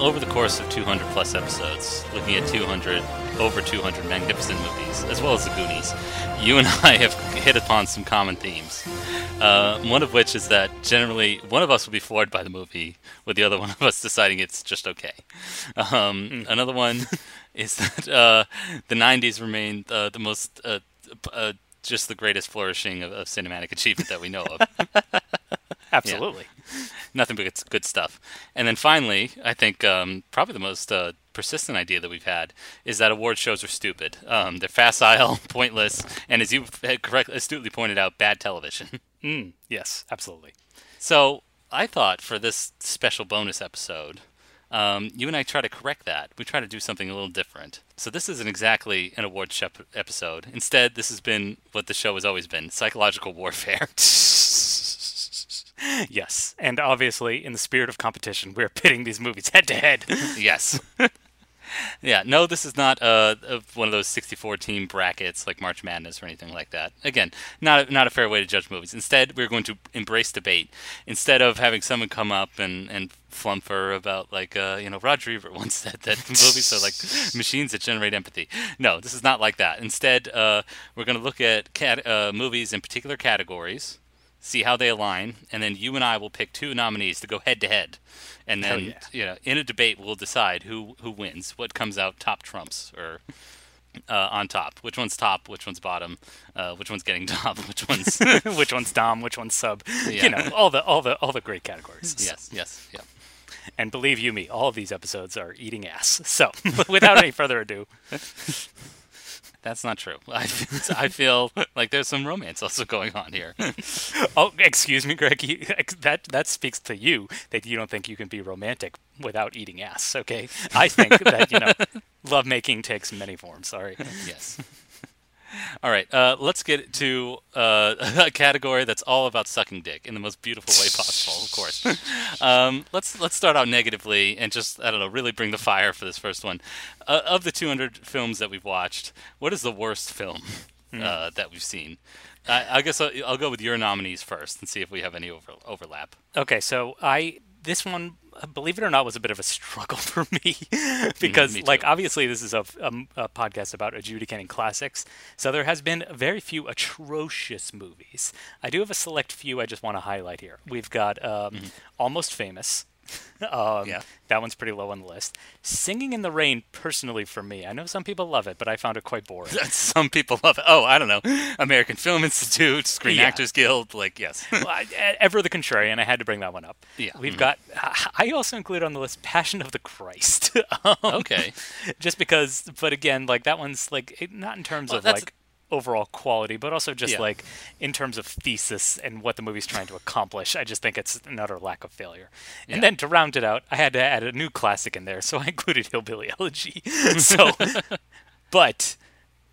Over the course of 200 plus episodes, looking at 200, over 200 magnificent movies, as well as the Goonies, you and I have hit upon some common themes. Uh, one of which is that generally one of us will be floored by the movie, with the other one of us deciding it's just okay. Um, Another one is that uh, the 90s remain uh, the most, uh, uh, just the greatest flourishing of, of cinematic achievement that we know of. Absolutely. Nothing but good- good stuff. And then finally, I think um, probably the most uh, persistent idea that we've had is that award shows are stupid. Um, they're facile, pointless, and as you correctly, astutely pointed out, bad television. Mm, yes, absolutely. So I thought for this special bonus episode, um, you and I try to correct that. We try to do something a little different. So this isn't exactly an award shep episode. Instead, this has been what the show has always been: psychological warfare. Yes, and obviously, in the spirit of competition, we're pitting these movies head to head. yes. yeah, no, this is not uh, one of those 64 team brackets like March Madness or anything like that. Again, not a, not a fair way to judge movies. Instead, we're going to embrace debate. Instead of having someone come up and, and flumper about, like, uh, you know, Roger Ebert once said that movies are like machines that generate empathy. No, this is not like that. Instead, uh, we're going to look at cat- uh, movies in particular categories see how they align, and then you and I will pick two nominees to go head to head, and then yeah. you know in a debate we'll decide who who wins, what comes out top trumps or uh, on top, which one's top, which one's bottom, uh, which one's getting top, which one's which one's dom, which one's sub. Yeah. You know, all the all the all the great categories. yes yes yeah. And believe you me, all of these episodes are eating ass. So, without any further ado, That's not true. I feel, I feel like there's some romance also going on here. oh, excuse me, Greg, you, that that speaks to you that you don't think you can be romantic without eating ass. Okay, I think that you know, lovemaking takes many forms. Sorry. yes. All right, uh, let's get to uh, a category that's all about sucking dick in the most beautiful way possible, of course. Um, let's let's start out negatively and just I don't know, really bring the fire for this first one. Uh, of the 200 films that we've watched, what is the worst film uh, that we've seen? I, I guess I'll, I'll go with your nominees first and see if we have any over, overlap. Okay, so I this one, believe it or not, was a bit of a struggle for me because, me like, obviously this is a, a, a podcast about adjudicating classics, so there has been very few atrocious movies. I do have a select few I just want to highlight here. We've got um, Almost Famous. um, Yeah. That one's pretty low on the list. Singing in the Rain, personally for me, I know some people love it, but I found it quite boring. Some people love it. Oh, I don't know. American Film Institute, Screen Yeah. Actors Guild, like yes. well, I, ever the contrarian, I had to bring that one up. Yeah. We've Mhm. got. I also include on the list Passion of the Christ. Um, okay. Just because, but again, like that one's like not in terms Well, of like overall quality, but also just Yeah. like in terms of thesis and what the movie's trying to accomplish. I just think it's an utter lack of failure. Yeah. And then to round it out, I had to add a new classic in there, so I included Hillbilly Elegy. so, but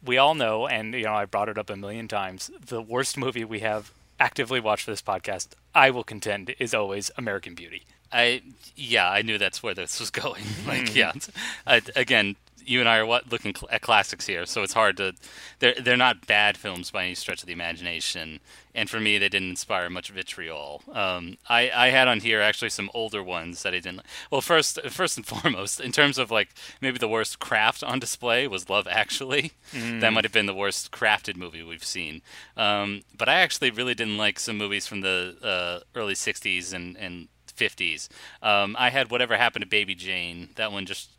we all know, and you know, I brought it up a million times. The worst movie we have actively watched for this podcast, I will contend, is always American Beauty. I yeah, I knew that's where this was going. Like mm-hmm. yeah, I, again, you and I are what, looking cl- at classics here, so it's hard to. They're they're not bad films by any stretch of the imagination, and for me, they didn't inspire much vitriol. Um, I I had on here actually some older ones that I didn't. Well, first first and foremost, in terms of like maybe the worst craft on display was Love Actually. That might have been the worst crafted movie we've seen. Um, but I actually really didn't like some movies from the uh, early '60s and and 50s. Um, I had whatever happened to Baby Jane. That one just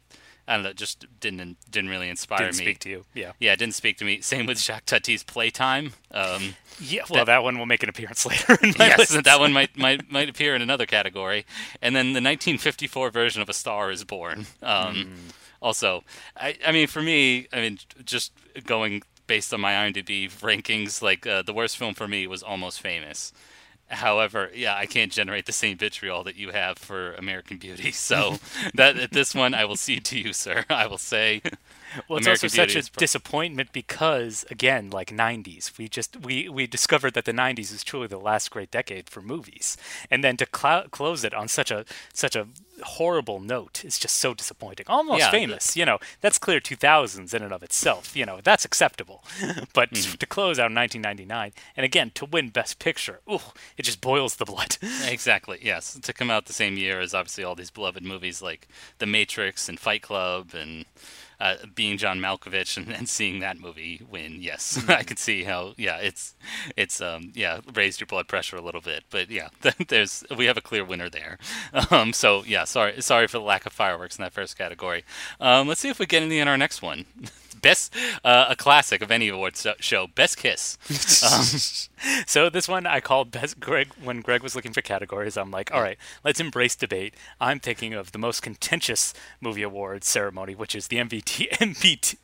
I don't know, just didn't didn't really inspire Didn't me. speak to you. Yeah. Yeah, it didn't speak to me. Same with Jacques Tati's Playtime. Um, Yeah, well, that, one will make an appearance later yes, list. that one might, might might appear in another category. And then the 1954 version of A Star Is Born. Um, Also, I, I mean, for me, I mean, just going based on my IMDb rankings, like uh, the worst film for me was Almost Famous. However, yeah, I can't generate the same vitriol that you have for American Beauty. So that this one, I will cede to you, sir. I will say, Well, it's American also such a pro- disappointment because, again, like '90s, we just we we discovered that the '90s is truly the last great decade for movies, and then to clou- close it on such a such a horrible note is just so disappointing. Almost Yeah, the- famous, you know, that's clear 2000s in and of itself. You know, that's acceptable, but Mm-hmm. to close out 1999, and again to win Best Picture, ooh, it just boils the blood. Exactly. Yes, to come out the same year as obviously all these beloved movies like The Matrix and Fight Club and uh, being John Malkovich and, and seeing that movie win. Yes, I could see how. Yeah, it's it's um yeah raised your blood pressure a little bit, but yeah, there's we have a clear winner there. Um, so yeah, sorry sorry for the lack of fireworks in that first category. Um, let's see if we get any in our next one. Best uh, a classic of any awards so- show. Best kiss. Um, So this one I called best Greg when Greg was looking for categories. I'm like, all right, let's embrace debate. I'm thinking of the most contentious movie awards ceremony, which is the MVT MVT.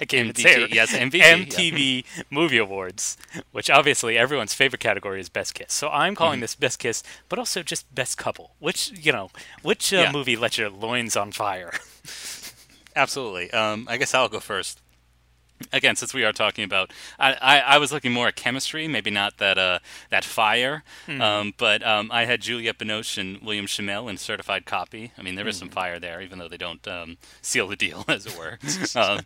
I can't even say it. Yes, MVT, yeah. MTV Movie Awards, which obviously everyone's favorite category is Best Kiss. So I'm Mm-hmm. calling this Best Kiss, but also just Best Couple. Which you know, which uh, Yeah. movie let your loins on fire? Absolutely. Um, I guess I'll go first. Again, since we are talking about, I, I, I was looking more at chemistry, maybe not that uh, that fire, um, but um, I had Juliette Binoche and William Shimell in Certified Copy. I mean, there is some fire there, even though they don't um, seal the deal, as it were. um,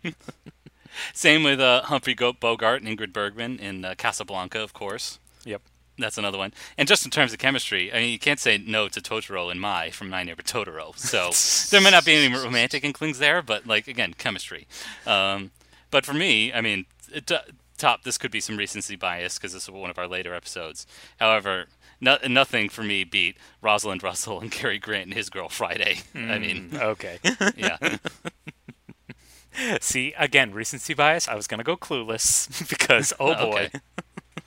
same with uh, Humphrey Bogart and Ingrid Bergman in uh, Casablanca, of course. Yep. That's another one. And just in terms of chemistry, I mean, you can't say no to Totoro and Mei from My Neighbor Totoro. So there may not be any romantic inklings there, but like again, chemistry. Um, but for me, I mean, uh, top. This could be some recency bias because this is one of our later episodes. However, no, nothing for me beat Rosalind Russell and Cary Grant and his girl Friday. I mean, Okay. yeah, See, again, recency bias. I was gonna go clueless because oh boy, Okay.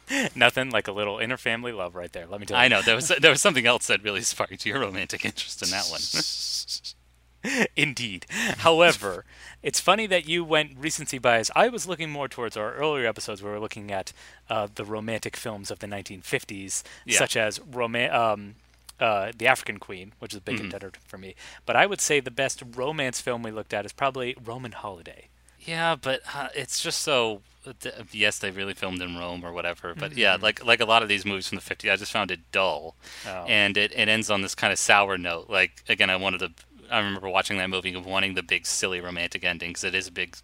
nothing like a little inner family love right there. Let me tell you. I know there was there was something else that really sparked your romantic interest in that one. Indeed. However, it's funny that you went recency bias. I was looking more towards our earlier episodes where we are looking at uh, the romantic films of the 1950s, Yeah. such as Roma- um, uh, The African Queen, which is a big contender for me. But I would say the best romance film we looked at is probably Roman Holiday. Yeah, but uh, it's just so. Yes, they really filmed in Rome or whatever, but yeah, like like a lot of these movies from the '50s, I just found it dull, Oh. and it, it ends on this kind of sour note. Like again, I wanted to. I remember watching that movie and wanting the big silly romantic ending because it is a big,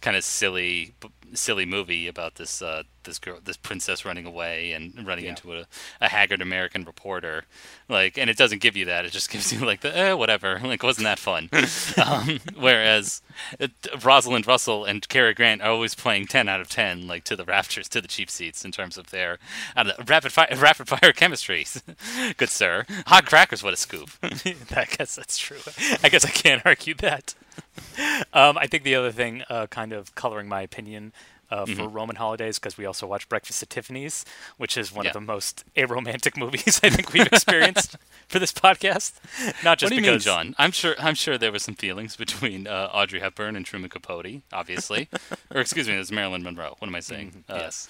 kind of silly, silly movie about this uh, this girl, this princess running away and running Yeah. into a, a haggard American reporter, like, and it doesn't give you that. It just gives you like the eh, whatever. Like, wasn't that fun? um, whereas it, Rosalind Russell and Cary Grant are always playing ten out of ten, like to the rafters, to the cheap seats in terms of their know, rapid fire, rapid fire chemistry. Good sir, hot crackers, what a scoop. I guess that's true. I guess I can't argue that. Um, I think the other thing, uh, kind of coloring my opinion uh, for Mm-hmm. Roman holidays, because we also watch Breakfast at Tiffany's, which is one Yeah. of the most aromantic movies I think we've experienced for this podcast. Not just what do you because mean, John? I'm sure. I'm sure there was some feelings between uh, Audrey Hepburn and Truman Capote, obviously, or excuse me, it's Marilyn Monroe. What am I saying? Uh, yes,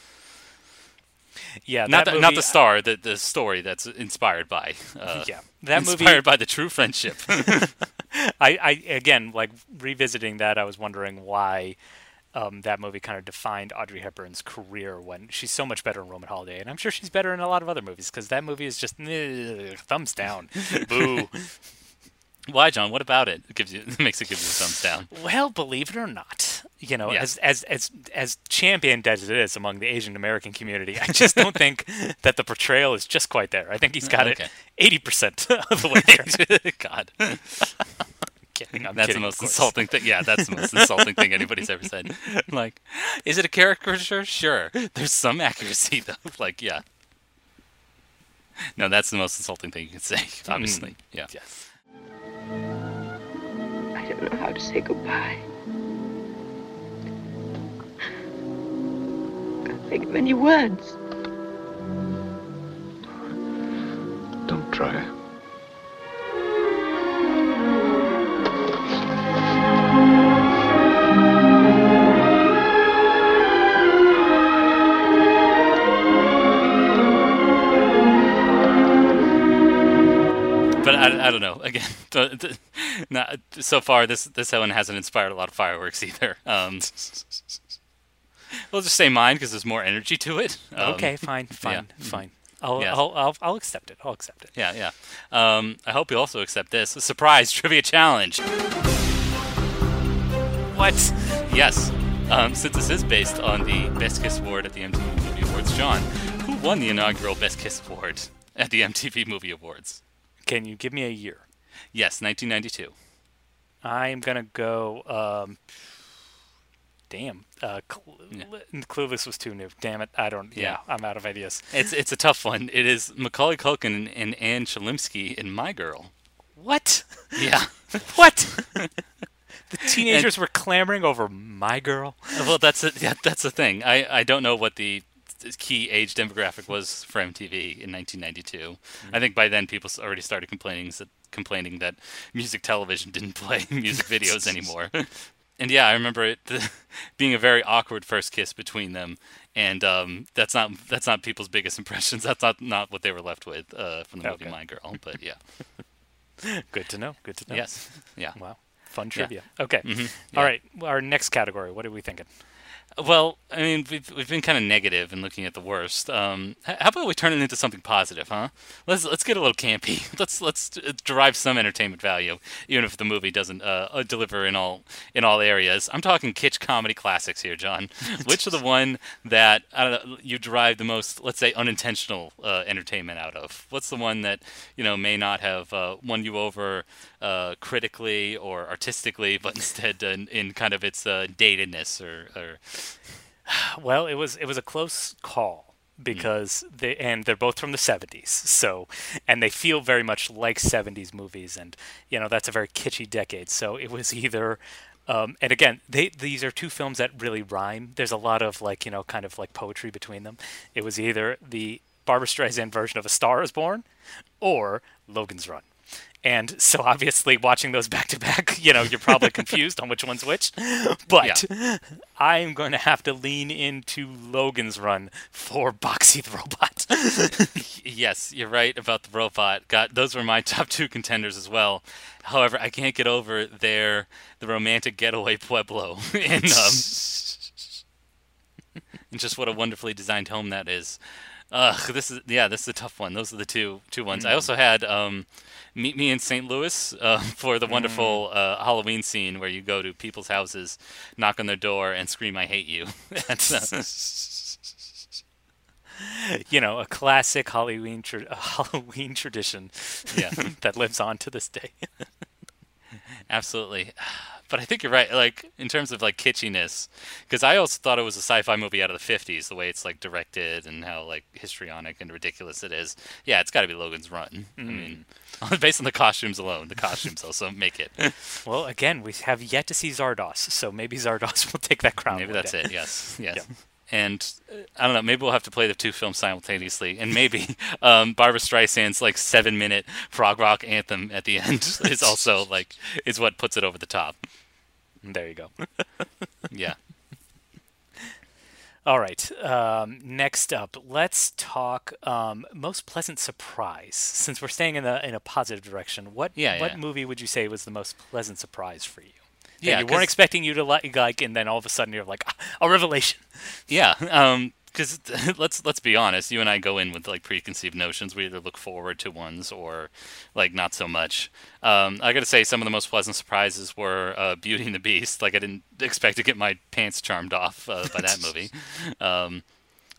yeah, Not the, not the star, the the story that's inspired by. Uh, Yeah, that movie. inspired by the true friendship. I, I again like revisiting that. I was wondering why um, that movie kind of defined Audrey Hepburn's career when she's so much better in Roman Holiday, and I'm sure she's better in a lot of other movies because that movie is just thumbs down, boo. Why, John? What about it? it gives you it makes it give you a thumbs down. well, believe it or not, you know, Yeah. as as as as championed as it is among the Asian American community, I just don't think that the portrayal is just quite there. I think he's got Okay. it eighty percent of the way there. God, kidding, I'm that's kidding, the most insulting thing. Yeah, that's the most insulting thing anybody's ever said. Like, is it a caricature? Sure. There's some accuracy though. Like, yeah. No, that's the most insulting thing you can say. Hmm. Obviously, yeah. Yes. I don't know how to say goodbye. Can't think of any words. Don't try. I, I, don't know. Again, not, so far this this one hasn't inspired a lot of fireworks either. Um, we'll just say mine because there's more energy to it. Um, okay, fine, fine, yeah. fine. I'll, Yeah. I'll, I'll, I'll accept it. I'll accept it. Yeah, yeah. Um, I hope you also accept this a surprise trivia challenge. What? Yes. Um, since this is based on the Best Kiss Award at the MTV Movie Awards, John, who won the inaugural Best Kiss Award at the MTV Movie Awards? Can you give me a year? Yes, 1992. I'm gonna go. Um, damn. Uh, Cl- Clueless was too new. Damn it. I don't. Yeah, Yeah. I'm out of ideas. It's it's a tough one. It is Macaulay Culkin and Anne Chlumsky in My Girl. What? Yeah. What? the teenagers were clamoring over my girl. well, that's a, yeah, that's the thing. I, I don't know what the key age demographic was for MTV in 1992. I think by then people already started complaining that complaining that music television didn't play music videos anymore. and yeah, I remember it being a very awkward first kiss between them. And um, that's not that's not people's biggest impressions. That's not, not what they were left with uh, from the movie Okay. My Girl. But yeah, Good to know. Good to know. yes, yeah. Wow. Fun trivia. Okay. Mhm, yeah. right. Our next category. What are we thinking? Well, I mean, we've, we've been kind of negative in looking at the worst. Um, how about we turn it into something positive, huh? Let's let's get a little campy. Let's let's derive some entertainment value, even if the movie doesn't uh, uh, deliver in all in all areas. I'm talking kitsch comedy classics here, John. Which are the one that I don't know, you derive the most, let's say, unintentional uh, entertainment out of? What's the one that you know may not have uh, won you over uh, critically or artistically, but instead in, in kind of its uh, datedness or, or Well, it was it was a close call because they and they're both from the 70s. So, and they feel very much like 70s movies and you know, that's a very kitschy decade. So, it was either um, and again, they these are two films that really rhyme. There's a lot of like, you know, kind of like poetry between them. It was either the Barbra Streisand version of A Star is Born or Logan's Run. And so obviously watching those back to back, you know, you're probably confused on which one's which. But I'm going to have to lean into Logan's Run for Boxy the Robot. Yes, you're right about the robot. Got those were my top two contenders as well. However, I can't get over their the romantic getaway pueblo um, and just what a wonderfully designed home that is. Ugh, this is yeah, this is a tough one. Those are the two two ones. I also had um, Meet Me in St. Louis uh, for the wonderful uh, Halloween scene where you go to people's houses, knock on their door, and scream "I hate you." That's, you know, a classic Halloween tra- Halloween tradition yeah. that lives on to this day. Absolutely. But I think you're right, like in terms of like kitschiness, because I also thought it was a sci-fi movie out of the '50s, the way it's like directed and how like histrionic and ridiculous it is. Yeah, it's got to be Logan's Run. I hmm. mean, based on the costumes alone, the costumes also make it. well, again, we have yet to see Zardoz, so maybe Zardoz will take that crown. Maybe that's day. it. Yes, yes. Yeah. And uh, I don't know. Maybe we'll have to play the two films simultaneously, and maybe um, Barbra Streisand's like seven-minute prog rock anthem at the end is also like is what puts it over the top. There you go. Yeah. All right. Um, next up, let's talk um, most pleasant surprise. Since we're staying in a in a positive direction, what Yeah, what yeah. movie would you say was the most pleasant surprise for you? Yeah, you weren't expecting you to like, like, and then all of a sudden you're like, "Ah, a revelation. Yeah, um, because let's let's be honest, you and I go in with like preconceived notions. We either look forward to ones or like not so much. Um, I got to say, some of the most pleasant surprises were uh, Beauty and the Beast. Like I didn't expect to get my pants charmed off uh, by that movie. Um,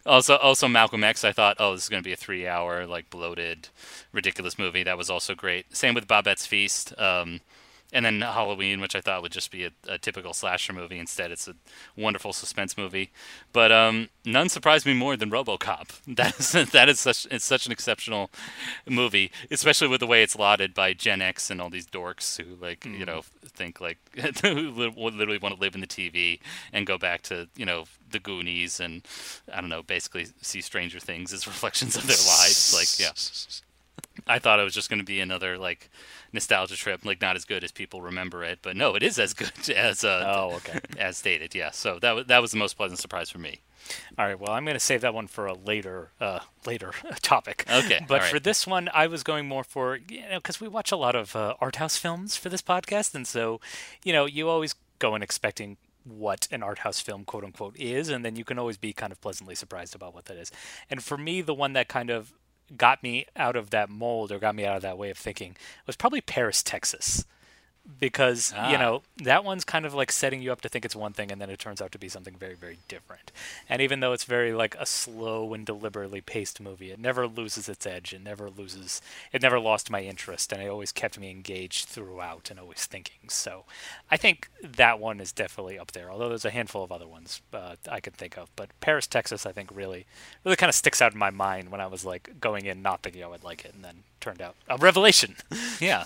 also, also Malcolm X. I thought, oh, this is going to be a three-hour like bloated, ridiculous movie. That was also great. Same with Babette's Feast. Um, and then Halloween, which I thought would just be a, a typical slasher movie. Instead, it's a wonderful suspense movie. But um, none surprised me more than RoboCop. That is that is such it's such an exceptional movie, especially with the way it's lauded by Gen X and all these dorks who like you know think like who literally want to live in the TV and go back to you know the Goonies and I don't know basically see Stranger Things as reflections of their lives. Like yeah. I thought it was just going to be another like nostalgia trip, like not as good as people remember it, but no, it is as good as uh, Oh, okay. as stated. Yeah, so that was that was the most pleasant surprise for me. All right. Well, I'm going to save that one for a later, uh, later topic. Okay, But all for this one, I was going more for you know because we watch a lot of uh, art house films for this podcast, and so you know you always go in expecting what an art house film quote unquote is, and then you can always be kind of pleasantly surprised about what that is. And for me, the one that kind of got me out of that mold or got me out of that way of thinking was probably Paris, Texas because you Ah. know that one's kind of like setting you up to think it's one thing and then it turns out to be something very very different. And even though it's very like a slow and deliberately paced movie it never loses its edge. It never loses it never lost my interest and it always kept me engaged throughout and always thinking. So i think that one is definitely up there although there's a handful of other ones uh, i could think of. But paris texas i think really really kind of sticks out in my mind when i was like going in not thinking i would like it and then turned out a revelation. Yeah,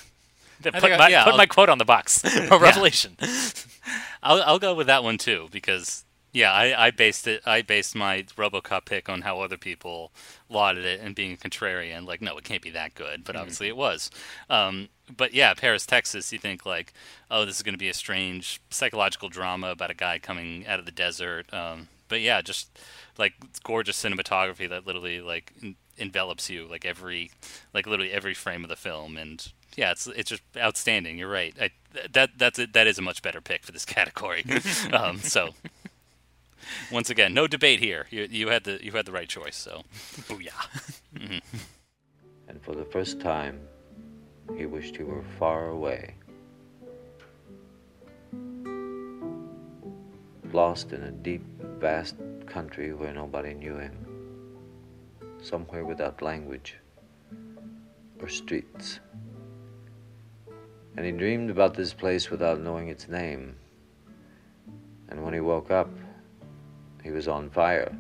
put, I- my, yeah, put I'll- my quote on the box. A revelation. I'll I'll go with that one too because yeah, I, I based it I based my RoboCop pick on how other people lauded it and being a contrarian. Like, no, it can't be that good, but obviously it was. Um, but yeah, Paris, Texas. You think like, oh, this is going to be a strange psychological drama about a guy coming out of the desert. Um, but yeah, just like gorgeous cinematography that literally like en- envelops you like every like literally every frame of the film and yeah it's it's just outstanding you're right I, that that's a, that is a much better pick for this category um, so once again no debate here you you had the you had the right choice so Booyah. and for the first time, he wished he were far away. Lost in a deep, vast country where nobody knew him. Somewhere without language or streets. And he dreamed about this place without knowing its name. And when he woke up, he was on fire.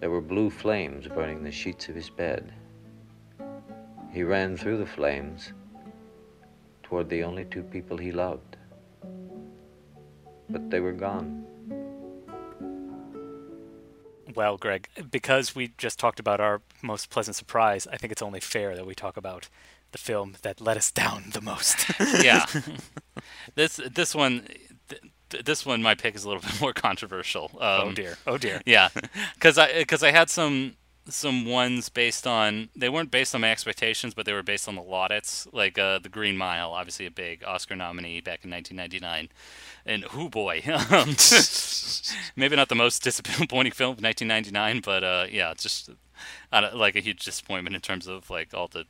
There were blue flames burning the sheets of his bed. He ran through the flames toward the only two people he loved. But they were gone. Well, Greg, because we just talked about our most pleasant surprise, I think it's only fair that we talk about the film that let us down the most. yeah this this one th- th- this one my pick is a little bit more controversial um, oh dear. Oh dear. Yeah, because I because I had some some ones based on they weren't based on my expectations, but they were based on the laudits, like uh, the Green Mile, obviously a big Oscar nominee back in 1999, and whoo boy, um, maybe not the most disappointing film of 1999, but uh, yeah, just like a huge disappointment in terms of like all the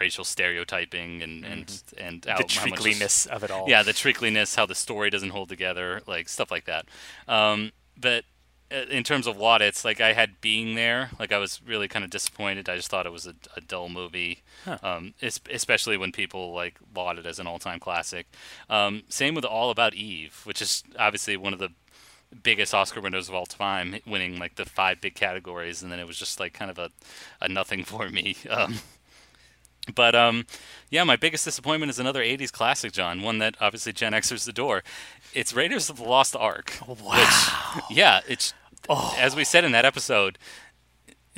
racial stereotyping and and and The how- how much of it all. yeah, the treacliness, how the story doesn't hold together, like stuff like that. Um, but in terms of laudits, like I had being there, like I was really kind of disappointed. I just thought it was a, a dull movie, um, especially when people like laud it as an all-time classic. Um, same with All About Eve, which is obviously one of the biggest Oscar winners of all time, winning like the five big categories, and then it was just like kind of a, a nothing for me. Um, but um, yeah, my biggest disappointment is another '80s classic, John. One that obviously Gen Xers adore. It's Raiders of the Lost Ark. Wow. yeah, it's as we said in that episode.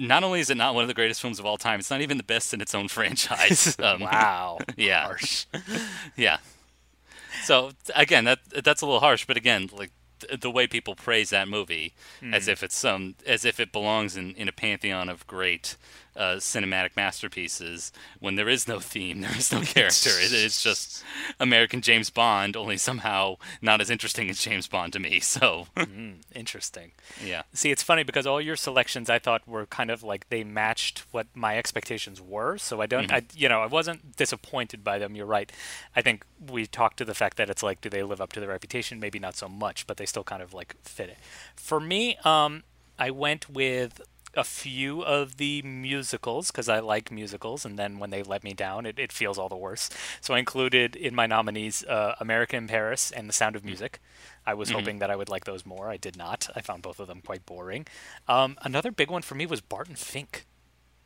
Not only is it not one of the greatest films of all time, it's not even the best in its own franchise. Um, Wow. Yeah. Harsh. yeah. So again, that that's a little harsh, but again, like th- the way people praise that movie as if it's some as if it belongs in, in a pantheon of great uh, cinematic masterpieces when there is no theme, there is no character. it is just American James Bond, only somehow not as interesting as James Bond to me. So Interesting. yeah. See, it's funny because all your selections I thought were kind of like they matched what my expectations were. So I don't, I, you know, I wasn't disappointed by them. You're right. I think we talked to the fact that it's like, do they live up to their reputation? Maybe not so much, but they still kind of like fit it. For me, um, I went with a few of the musicals because I like musicals, and then when they let me down, it, it feels all the worse. So I included in my nominees uh, America in Paris and The Sound of Music. I was hoping that I would like those more. I did not. I found both of them quite boring. Um, another big one for me was Barton Fink.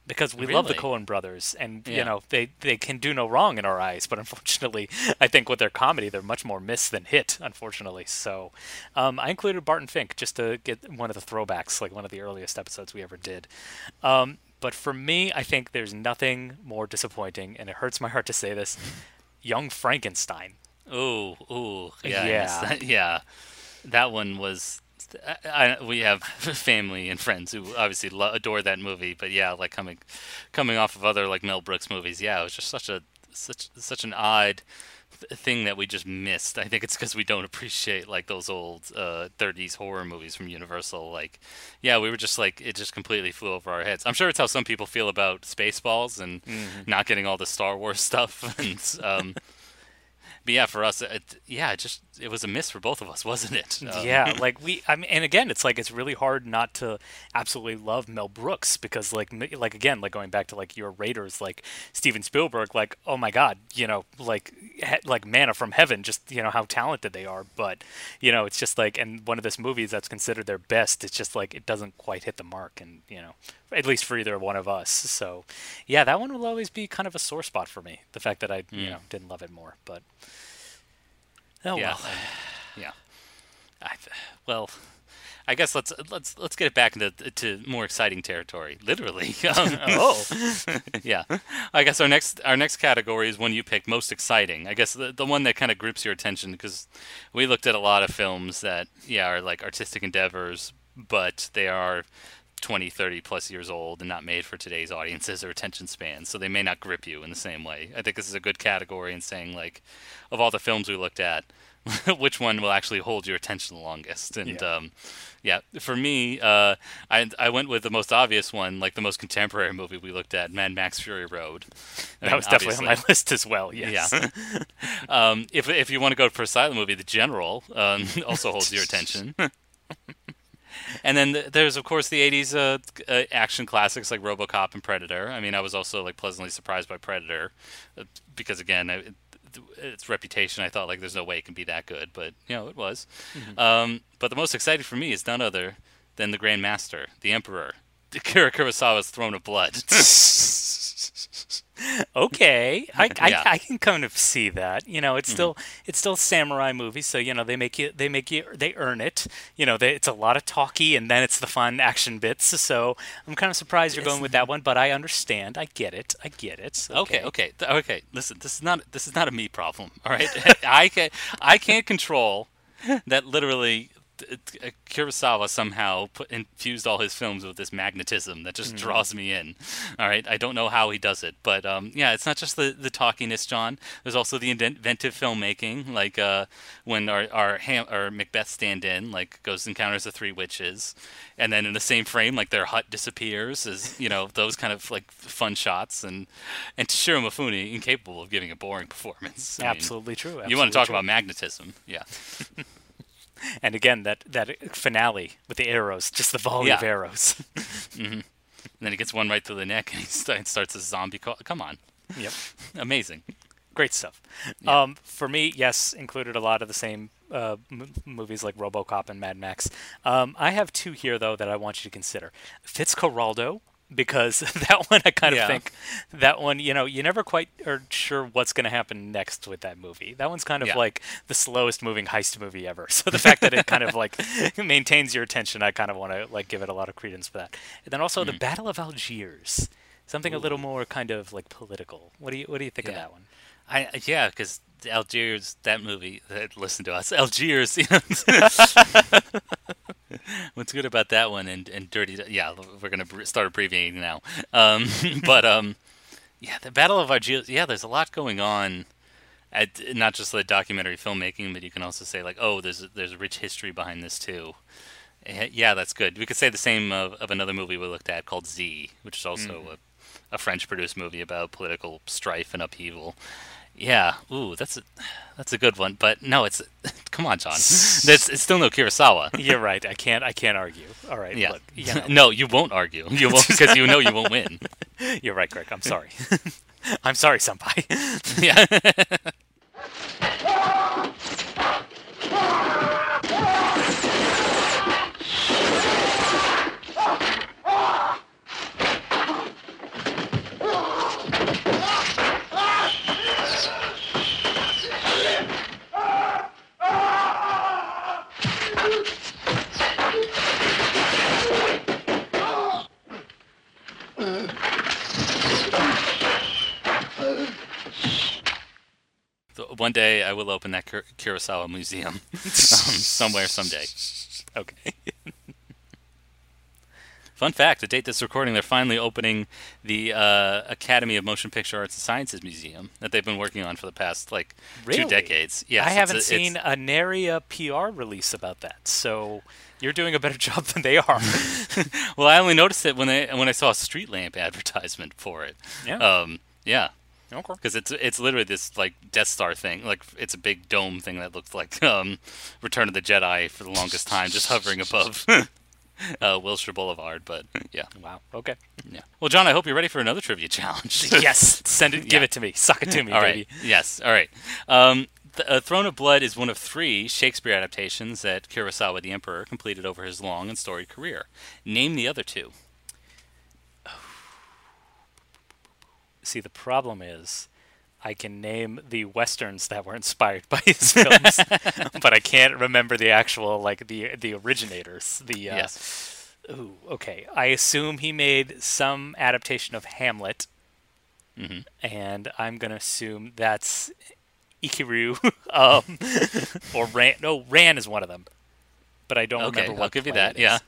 Because we love the Really? Coen brothers, and you know they, they can do no wrong in our eyes. But unfortunately, I think with their comedy, they're much more miss than hit. Unfortunately, so um, I included Barton Fink just to get one of the throwbacks, like one of the earliest episodes we ever did. Um, But for me, I think there's nothing more disappointing, and it hurts my heart to say this. Young Frankenstein. Ooh, ooh, yeah, Yeah. yeah. That one was. I, I, we have family and friends who obviously lo- adore that movie, but yeah, like coming, coming off of other like Mel Brooks movies, yeah, it was just such a such such an odd th- thing that we just missed. I think it's because we don't appreciate like those old uh, 30s horror movies from Universal. Like, yeah, we were just like it just completely flew over our heads. I'm sure it's how some people feel about Spaceballs and not getting all the Star Wars stuff. and um, but yeah, for us, it, yeah, it just it was a miss for both of us, wasn't it? Um, yeah, like we, I mean, and again, it's like it's really hard not to absolutely love Mel Brooks because, like, like again, like going back to like your Raiders, like Steven Spielberg, like, oh my God, you know, like, he, like manna from heaven, just you know how talented they are, but you know, it's just like, and one of this movies that's considered their best, it's just like it doesn't quite hit the mark, and you know, at least for either one of us. So, yeah, that one will always be kind of a sore spot for me. The fact that I, you know, didn't love it more, but. Oh yeah, well. yeah. I, well, I guess let's let's let's get it back into to more exciting territory. Literally. Um, Oh. yeah. I guess our next our next category is one you picked most exciting. I guess the the one that kind of grips your attention because we looked at a lot of films that yeah are like artistic endeavors, but they are 20, 30 plus years old and not made for today's audiences or attention spans, so they may not grip you in the same way. I think this is a good category in saying like of all the films we looked at, which one will actually hold your attention the longest. And Yeah. um, yeah, for me, uh, I I went with the most obvious one, like the most contemporary movie we looked at, Mad Max Fury Road. I That mean, was definitely on my list as well. Yes. yeah. um, if if you want to go for a silent movie, The General um, also holds your attention. And then th- there's of course the '80s uh, uh, action classics like RoboCop and Predator. I mean, I was also like pleasantly surprised by Predator uh, because again, it, its reputation, I thought like there's no way it can be that good, but you know it was. Um, but the most exciting for me is none other than the Grand Master, the Emperor, Akira Kurosawa's Throne of Blood. okay, I, I, Yeah. Mm-hmm. I can kind of see that. You know, it's still it's still a samurai movie, so you know they make you they make you they earn it. You know, they, it's a lot of talky, and then it's the fun action bits. So I'm kind of surprised you're going with that one, but I understand. I get it. I get it. Okay, okay, th- okay. Listen, this is not this is not a me problem. All right, I can I can't control that. Literally, Kurosawa somehow put, infused all his films with this magnetism that just draws me in. All right, I don't know how he does it, but um, yeah, it's not just the the talkiness, John. There's also the inventive filmmaking, like uh, when our our, Ham- our Macbeth stand-in like goes and encounters the three witches, and then in the same frame, like their hut disappears. Is you know those kind of like fun shots, and and Toshiro Mifune incapable of giving a boring performance. I mean, Absolutely true. you want to talk true. about magnetism? Yeah. and again that that finale with the arrows, just the volley of arrows. Yeah. arrows. And then he gets one right through the neck, and he st- starts a zombie. Call. Come on, yep. amazing. great stuff. Um, for me, yes, included a lot of the same uh, m- movies like RoboCop and Mad Max. Um, I have two here though that I want you to consider. Fitzcarraldo, because that one I kind of Yeah. think that one, you know, you never quite are sure what's going to happen next with that movie. That one's kind of Yeah. like the slowest moving heist movie ever. So the fact that it kind of like maintains your attention, I kind of want to like give it a lot of credence for that. And then also Mm. the Battle of Algiers. Something a little more kind of like political. What do you what do you think of that one? I yeah, because Algiers, that movie. uh, Listen to us, Algiers. You know, what's good about that one and and Dirty? Yeah, we're gonna start abbreviating now. Um, but um, yeah, the Battle of Algiers. Yeah, there's a lot going on. At, not just the documentary filmmaking, but you can also say like, oh, there's a, there's a rich history behind this too. Eh, Yeah, that's good. We could say the same of, of another movie we looked at called Z, which is also a, a French-produced movie about political strife and upheaval. Yeah, ooh, that's a that's a good one. But no, it's come on, John. There's it's still no Kurosawa. You're right. I can't. I can't argue. All right. Yeah, Look, you know, no, you won't argue. You won't because you know you won't win. you're right, Greg. I'm sorry. I'm sorry, senpai. Yeah. One day I will open that Kur- Kurosawa museum um, somewhere someday. Okay. Fun fact: the date this recording, they're finally opening the uh, Academy of Motion Picture Arts and Sciences Museum that they've been working on for the past like Really? two decades. Yes, I haven't a- seen a nary a PR release about that. So you're doing a better job than they are. Well, I only noticed it when I when I saw a street lamp advertisement for it. Yeah. Um, yeah. Okay. Because it's it's literally this like Death Star thing, like it's a big dome thing that looks like um, Return of the Jedi for the longest time, just hovering above uh, Wilshire Boulevard. But yeah, Wow. Okay. yeah. Well, John, I hope you're ready for another trivia challenge. yes. Send it. Give Yeah. it to me. Suck it to me, All baby. Yes. All right. Um, th- uh, Throne of Blood is one of three Shakespeare adaptations that Kurosawa the Emperor completed over his long and storied career. Name the other two. See, the problem is, I can name the westerns that were inspired by his films, but I can't remember the actual like the the originators. The uh, Yes. Ooh, okay. I assume he made some adaptation of Hamlet, Mhm. and I'm gonna assume that's Ikiru, um, or Ran. No, Ran is one of them, but I don't Okay, remember what. I'll give you that, yeah.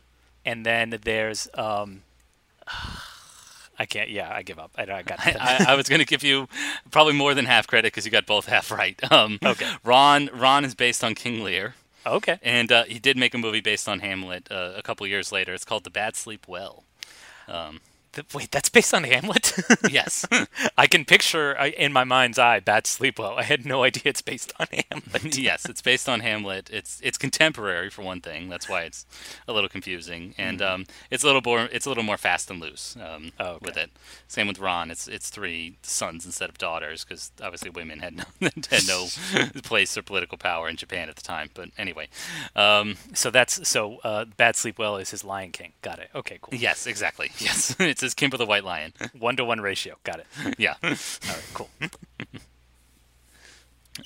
And then there's um, I can't. Yeah, I give up. I, I got. I, I was going to give you probably more than half credit because you got both half right. Um, Okay. Ran Ran is based on King Lear, okay. and uh, he did make a movie based on Hamlet uh, a couple years later. It's called The Bad Sleep Well. Wait, that's based on Hamlet. Yes. I can picture in my mind's eye Bad Sleep Well. I had no idea it's based on Hamlet. yes, it's based on Hamlet. It's it's contemporary for one thing. That's why it's a little confusing, and um, it's a little more it's a little more fast and loose um, Mm-hmm. Oh, okay. with it. Same with Ran. It's it's three sons instead of daughters because obviously women had no had no place or political power in Japan at the time. But anyway, um, So that's so uh, Bad Sleep Well is his Lion King. Got it. Okay, cool. yes, exactly. Yes, it's his Kimba the White Lion. One to one ratio. Got it. yeah. All right, cool.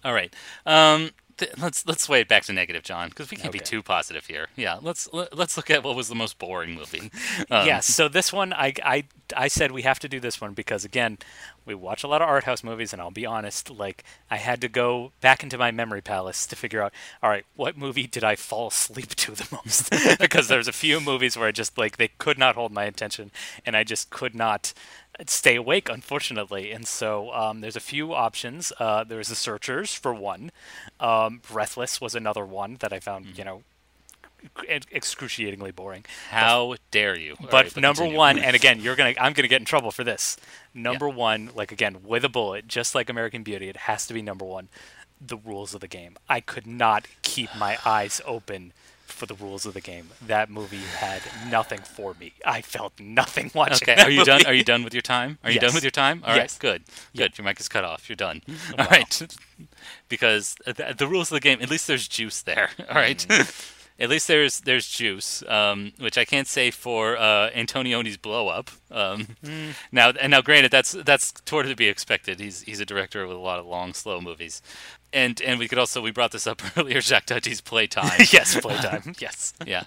All right. Um, th- let's let's sway it back to negative, John, because we can't be too positive here. Yeah. Let's let, let's look at what was the most boring movie. Um, yeah. So this one, I, I I said we have to do this one because again, we watch a lot of art house movies, and I'll be honest, like I had to go back into my memory palace to figure out, all right, what movie did I fall asleep to the most? because there's a few movies where I just like they could not hold my attention, and I just could not stay awake, unfortunately. And so um, there's a few options. Uh, there's The Searchers for one. Um, Breathless was another one that I found, you know, excruciatingly boring. How dare you? But right, number continue. one, and again, you're gonna, I'm gonna get in trouble for this. Number one, like again, with a bullet, just like American Beauty, it has to be number one. The rules of the game. I could not keep my eyes open for the rules of the game. That movie had nothing for me. I felt nothing watching. Okay, are you done? Are you done with your time? Are you done with your time? All right, Yes. good, good. Your mic is cut off. You're done. All right, because the, the rules of the game. At least there's juice there. All right. Mm. At least there's there's juice, um, which I can't say for uh, Antonioni's blow up. Um, Mm. Now and now, granted, that's that's toward to be expected. He's he's a director with a lot of long, slow movies, and and we could also we brought this up earlier. Jacques Tati's Playtime. yes, playtime. yes. yeah.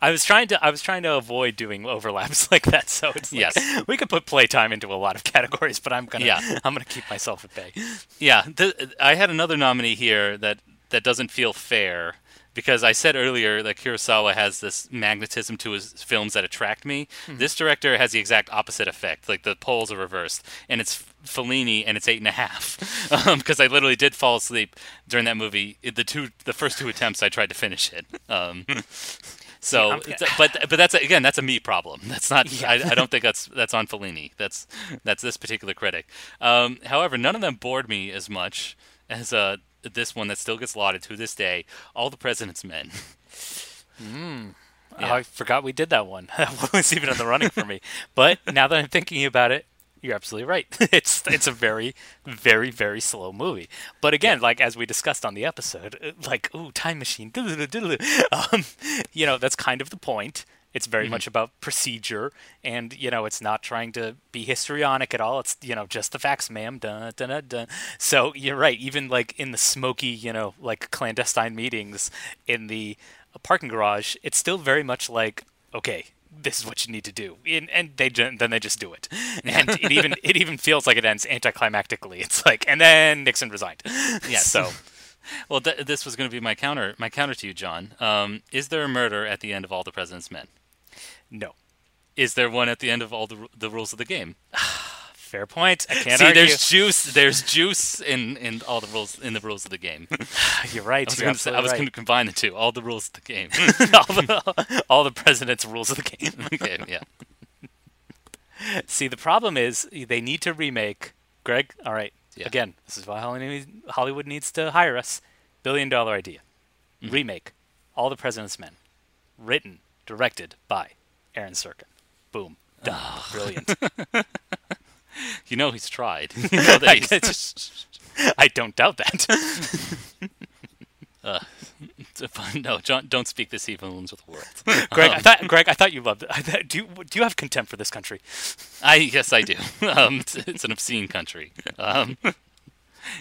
I was trying to I was trying to avoid doing overlaps like that, so it's like, Yes. we could put playtime into a lot of categories, but I'm gonna Yeah. I'm gonna keep myself at bay. Yeah, th- I had another nominee here that that doesn't feel fair because I said earlier that Kurosawa has this magnetism to his films that attract me. This director has the exact opposite effect. Like the poles are reversed, and it's Fellini, and it's eight and a half. Because I literally did fall asleep during that movie. The two, the first two attempts, I tried to finish it. Um, so, it's- but but that's again that's a me problem. That's not. Yeah. I, I don't think that's that's on Fellini. That's that's this particular critic. Um, however, none of them bored me as much as uh, this one that still gets lauded to this day. All the President's Men. Oh, Yeah. I forgot we did that one. That was even in the running for me. But now that I'm thinking about it, you're absolutely right. It's it's a very, very, very slow movie. But again, like as we discussed on the episode, uh, like ooh, time machine, um, you know, that's kind of the point. It's very much about procedure, and you know, it's not trying to be histrionic at all. It's you know, just the facts, ma'am. Dun, dun, dun. So you're right. Even like in the smoky, you know, like clandestine meetings in the parking garage, it's still very much like okay, this is what you need to do, and, and they then they just do it, and it even it even feels like it ends anticlimactically. It's like, and then Nixon resigned. Yes. So Well, th- this was going to be my counter. My counter to you, John. Um, is there a murder at the end of All the President's Men? No, Is there one at the end of all the the rules of the game? fair point. I can't See, argue. there's juice. There's juice in, in all the rules in the rules of the game. You're right. I was going to say I was right. combine the two. All the rules of the game. all, the, all the president's rules of the game. okay, yeah. See, the problem is they need to remake. Greg, all right. Yeah. Again, this is why Hollywood Hollywood needs to hire us. Billion dollar idea. Mm-hmm. Remake All the President's Men. Written, directed by Aaron Sorkin. Boom. Done. Ah. Brilliant. You know he's tried. You know I, he's- I don't doubt that. no, John, don't speak this evilness with words. Greg, I thought Greg, I thought you loved it. I thought, do you, do you have contempt for this country? I yes, I do. Um, it's, it's an obscene country. Um,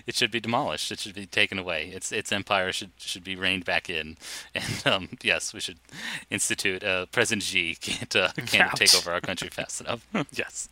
it should be demolished. It should be taken away. Its its empire should should be reined back in. And um, yes, we should institute. Uh, President Xi can't uh, can't take over our country fast enough. Yes.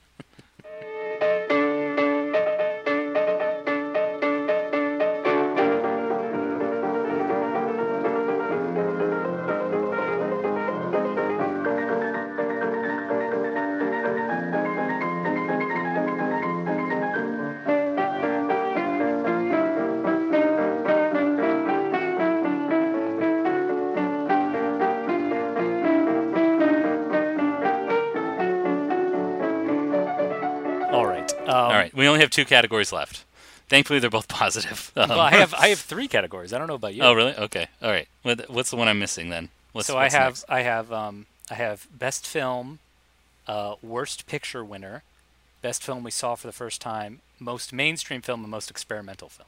Only have two categories left. Thankfully, they're both positive. Um, Well, I have I have three categories. I don't know about you. Oh, really? Okay. All right. What's the one I'm missing then? What's, so I have next? I have um I have best film, uh, worst picture winner, best film we saw for the first time, most mainstream film, and most experimental film.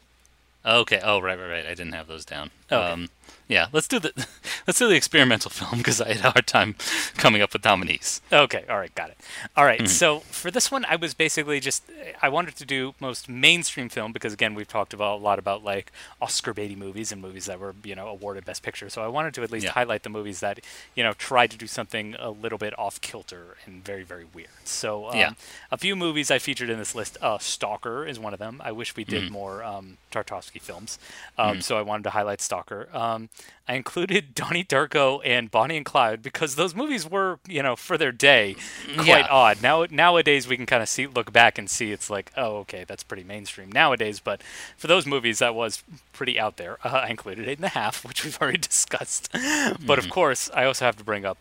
Okay. Oh, right, right, right. I didn't have those down. Okay. Um, yeah. Let's do the let's do the experimental film because I had a hard time coming up with nominees. Okay, all right, got it. All right, Mm-hmm. so for this one, I was basically just I wanted to do most mainstream film because again we've talked about a lot about like Oscar baity movies and movies that were you know awarded Best Picture. So I wanted to at least Yeah. highlight the movies that you know tried to do something a little bit off kilter and very very weird. So um, Yeah. a few movies I featured in this list. Uh, Stalker is one of them. I wish we did Mm-hmm. more um, Tarkovsky films, um, so I wanted to highlight Stalker. Um, I included Donnie Darko and Bonnie and Clyde because those movies were, you know, for their day, quite Yeah. odd. Now nowadays we can kind of see, look back and see it's like, oh, okay, that's pretty mainstream nowadays. But for those movies, that was pretty out there. Uh, I included eight and a half, which we've already discussed. but of course, I also have to bring up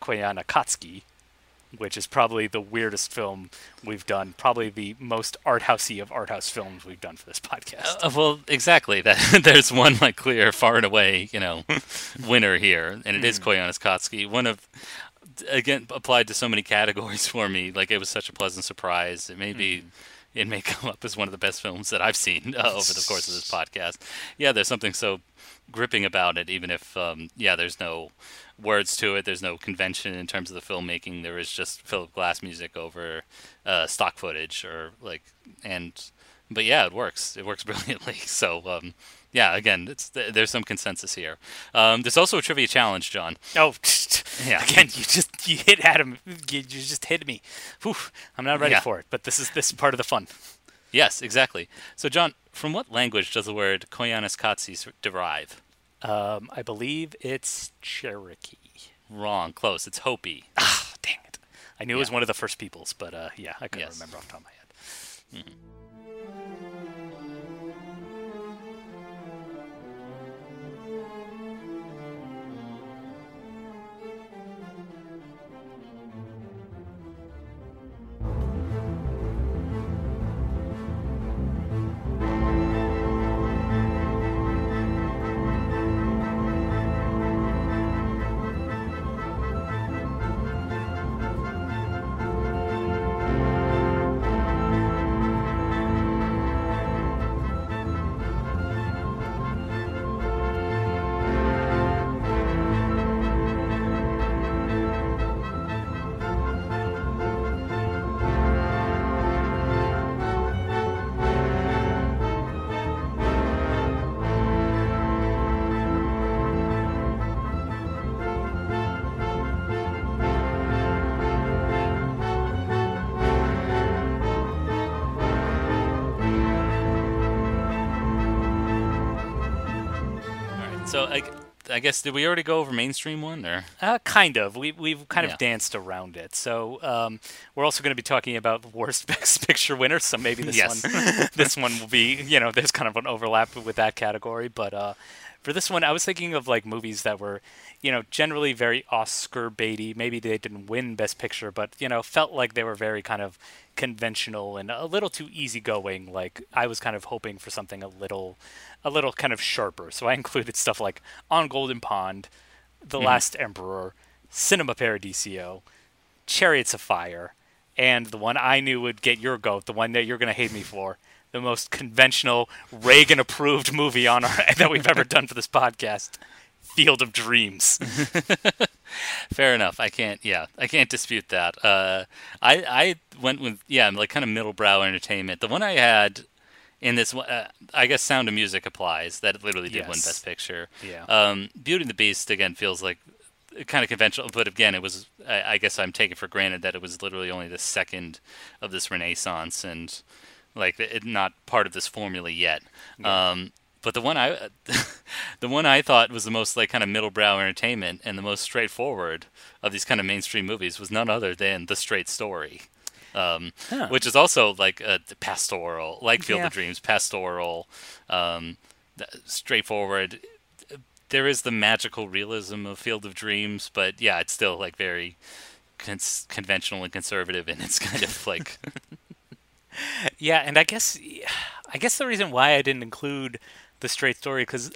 Koyana which is probably the weirdest film we've done, probably the most art housey of art house films we've done for this podcast. Uh, well, exactly. That there's one like clear, far and away, you know, winner here, and it is Koyaanisqatsi. One of again applied to so many categories for me. Like it was such a pleasant surprise. It may be. It may come up as one of the best films that I've seen uh, over the course of this podcast. Yeah, there's something so gripping about it, even if, um, yeah, there's no words to it. There's no convention in terms of the filmmaking. There is just Philip Glass music over uh, stock footage, or like, and but yeah, it works. It works brilliantly. So um, yeah, again, it's there's some consensus here. Um, there's also a trivia challenge, John. Oh, Yeah. Again, you just you hit Adam. You, you just hit me. Whew, I'm not ready Yeah. for it, but this is this is part of the fun. Yes, exactly. So John, from what language does the word Koyaanisqatsi derive? Um, I believe it's Cherokee. Wrong. Close. It's Hopi. Ah, dang it! I knew it was one of the first peoples, but uh, yeah, I couldn't Yes. remember off the top of my head. So I, I guess did we already go over mainstream one or? Uh, kind of. We we've kind Yeah. of danced around it. So um, we're also going to be talking about the worst Best Picture winners. So maybe this Yes. one, this one will be you know there's kind of an overlap with that category. But uh, for this one, I was thinking of like movies that were you know generally very Oscar baity. Maybe they didn't win Best Picture, but you know felt like they were very kind of conventional and a little too easygoing. Like I was kind of hoping for something a little, a little kind of sharper. So I included stuff like On Golden Pond, The mm-hmm. Last Emperor, Cinema Paradiso, Chariots of Fire, and the one I knew would get your goat, the one that you're going to hate me for, the most conventional Reagan-approved movie on our, that we've ever done for this podcast, Field of Dreams. Fair enough. I can't. Yeah, I can't dispute that. Uh, I I went with yeah, like kind of middle brow entertainment. The one I had in this one, uh, I guess Sound of Music applies. That literally did win Best Picture. Yeah. Um, Beauty and the Beast again feels like kind of conventional, but again, it was. I, I guess I'm taking for granted that it was literally only the second of this renaissance and like it, not part of this formula yet. Um, but the one I, the one I thought was the most like kind of middle brow entertainment and the most straightforward of these kind of mainstream movies was none other than The Straight Story, um, Huh. which is also like a pastoral, like Field Yeah. of Dreams, pastoral, um, straightforward. There is the magical realism of Field of Dreams, but yeah, it's still like very cons- conventional and conservative, and it's kind of like Yeah, and I guess I guess the reason why I didn't include the straight story because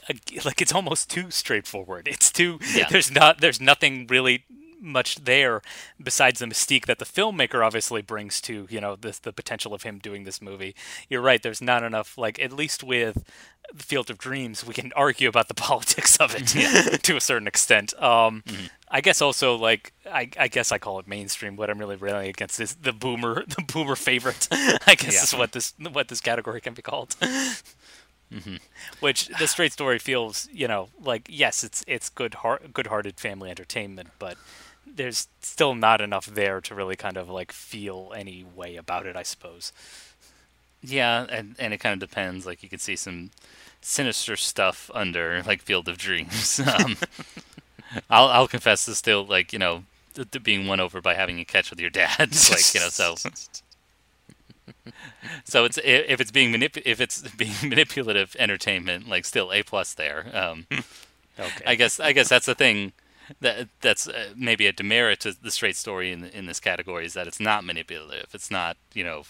like it's almost too straightforward. It's too Yeah. there's not there's nothing really much there besides the mystique that the filmmaker obviously brings to you know the the potential of him doing this movie. You're right. There's not enough like at least with the Field of Dreams, we can argue about the politics of it to a certain extent. Um, I guess also like I, I guess I call it mainstream. What I'm really railing against is the boomer the boomer favorite. I guess Yeah. is what this what this category can be called. Which the straight story feels, you know, like yes, it's it's good heart good-hearted family entertainment, but there's still not enough there to really kind of like feel any way about it, I suppose. Yeah, and and it kind of depends. Like you could see some sinister stuff under like Field of Dreams. Um, I'll I'll confess to still like you know being won over by having a catch with your dad. like you know so. So it's if it's being manip- if it's being manipulative entertainment, like still a plus there. Um, Okay. I guess I guess that's the thing that that's uh, maybe a demerit to the straight story in in this category is that it's not manipulative. It's not you know,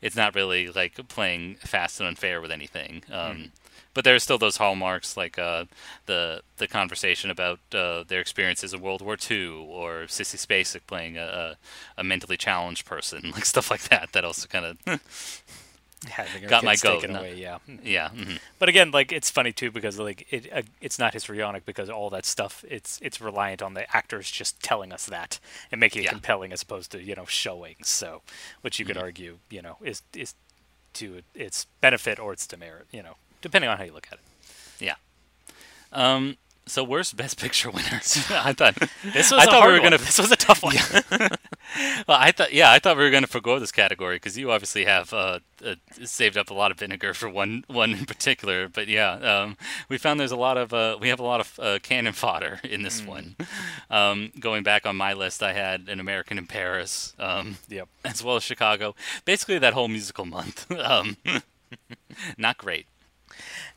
it's not really like playing fast and unfair with anything. Um, But there are still those hallmarks like uh, the the conversation about uh, their experiences in World War II or Sissy Spacek playing a, a, a mentally challenged person, like stuff like that. That also kind of got my kids goat, taken no. away, yeah. yeah. mhm. But again, like it's funny too because like it uh, it's not histrionic because all that stuff it's it's reliant on the actors just telling us that and making it Yeah. compelling as opposed to you know showing. So, which you could Mm-hmm. argue you know is is to its benefit or its demerit, you know, depending on how you look at it. Yeah. Um. So worst Best Picture winners. I thought This was I thought we were one. gonna. This was a tough one. Well, I thought yeah, I thought we were gonna forgo this category because you obviously have uh, uh, saved up a lot of vinegar for one one in particular. But yeah, um, we found there's a lot of uh, we have a lot of uh, cannon fodder in this one. Um, going back on my list, I had an American in Paris. Um, yep. as well as Chicago. Basically, that whole musical month. um, not great.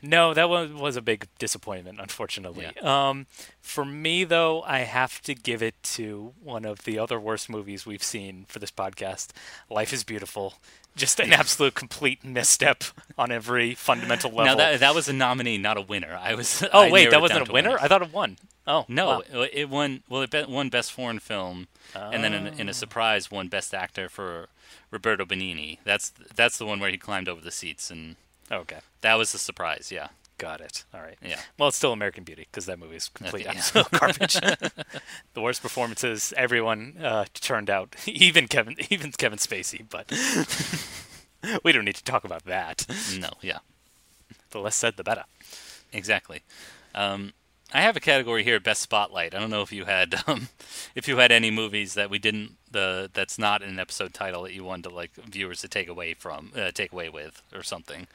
No, that one was a big disappointment, unfortunately. Um, for me, though, I have to give it to one of the other worst movies we've seen for this podcast. Life is Beautiful. Just an absolute complete misstep on every fundamental level. Now that that was a nominee, not a winner. I was. oh I wait, that wasn't a winner. I thought it won. Oh No, wow. it- it won. Well, it won Best Foreign Film, and then in, Oh. in a surprise, won Best Actor for Roberto Benigni. That's that's the one where he climbed over the seats, and Okay, that was the surprise. Yeah, got it. All right. yeah. Well, it's still American Beauty because that movie is complete yeah. absolute garbage. the worst performances, everyone uh, turned out, even Kevin, even Kevin Spacey. But we don't need to talk about that. No, yeah, The less said, the better. exactly. Um, I have a category here, Best Spotlight. I don't know if you had um, if you had any movies that we didn't the that's not an episode title that you wanted to like viewers to take away from uh, take away with or something.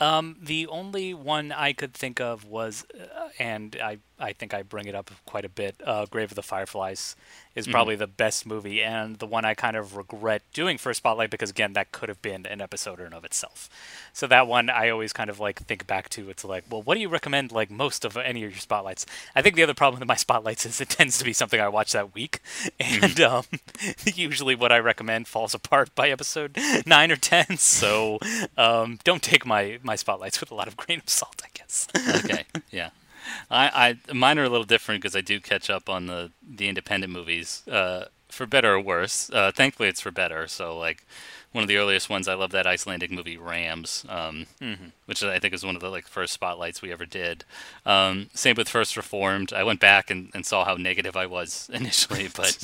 Um, the only one I could think of was, uh, and I, I think I bring it up quite a bit. Uh, Grave of the Fireflies is probably the best movie, and the one I kind of regret doing for a spotlight because again, that could have been an episode in and of itself. So that one I always kind of like think back to. It's like, well, what do you recommend like most of any of your spotlights? I think the other problem with my spotlights is it tends to be something I watch that week, and um, usually what I recommend falls apart by episode nine or ten. So um, don't take my my spotlights with a lot of grain of salt, I guess. okay, yeah. I, I mine are a little different because I do catch up on the the independent movies, uh, for better or worse. Uh, thankfully, it's for better. So like one of the earliest ones, I love that Icelandic movie Rams, um, which I think is one of the like first spotlights we ever did. Um, same with First Reformed. I went back and, and saw how negative I was initially, but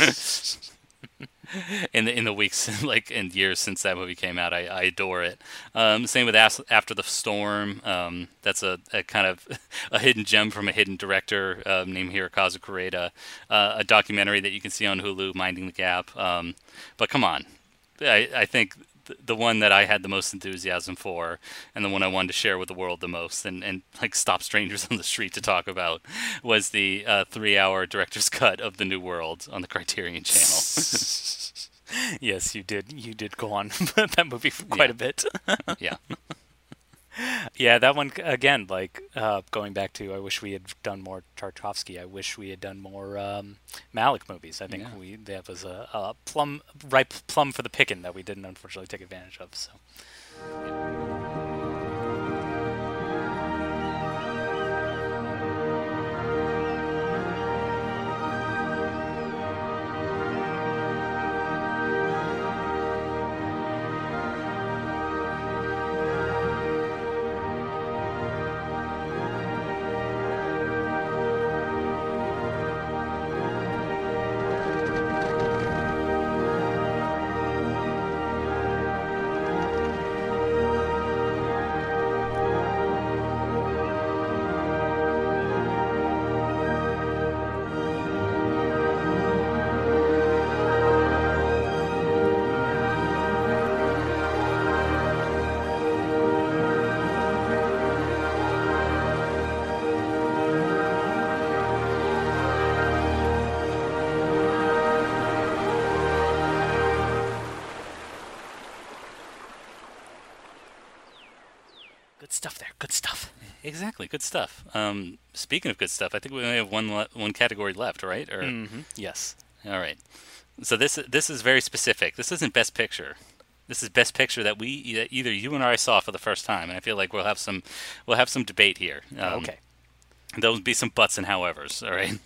in the in the weeks like and years since that movie came out, I, I adore it. Um, same with After the Storm. Um, that's a, a kind of a hidden gem from a hidden director um, named Hirokazu Koreeda. Uh, a documentary that you can see on Hulu, Minding the Gap. Um, but come on, I, I think th- the one that I had the most enthusiasm for, and the one I wanted to share with the world the most, and, and like stop strangers on the street to talk about, was the uh, three-hour director's cut of the New World on the Criterion Channel. yes, you did. You did go on that movie for quite Yeah. a bit. yeah, yeah, that one again. Like uh, going back to, I wish we had done more Tarkovsky. I wish we had done more um, Malick movies. I think Yeah. we that was a, a plum ripe plum for the picking that we didn't unfortunately take advantage of. So. Good exactly. Good stuff. Um, speaking of good stuff, I think we only have one le- one category left, right? Or hmm Yes. all right. So this this is very specific. This isn't best picture. This is best picture that we that either you and I saw for the first time, and I feel like we'll have some we'll have some debate here. Um, okay. There'll be some buts and howevers, all right?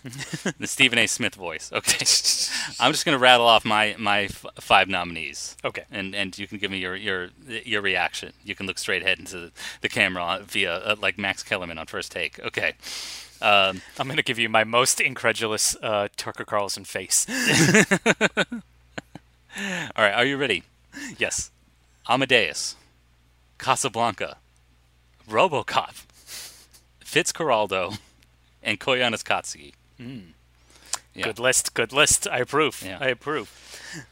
the Stephen A. Smith voice. Okay. I'm just going to rattle off my, my f- five nominees. Okay. And and you can give me your your your reaction. You can look straight ahead into the, the camera via uh, like Max Kellerman on first take. Okay. Um, I'm going to give you my most incredulous uh, Tucker Carlson face. all right, are you ready? yes. Amadeus, Casablanca, RoboCop, Fitzcarraldo, and Koyaanisqatsi. Yeah. Good list. Good list. I approve. Yeah. I approve.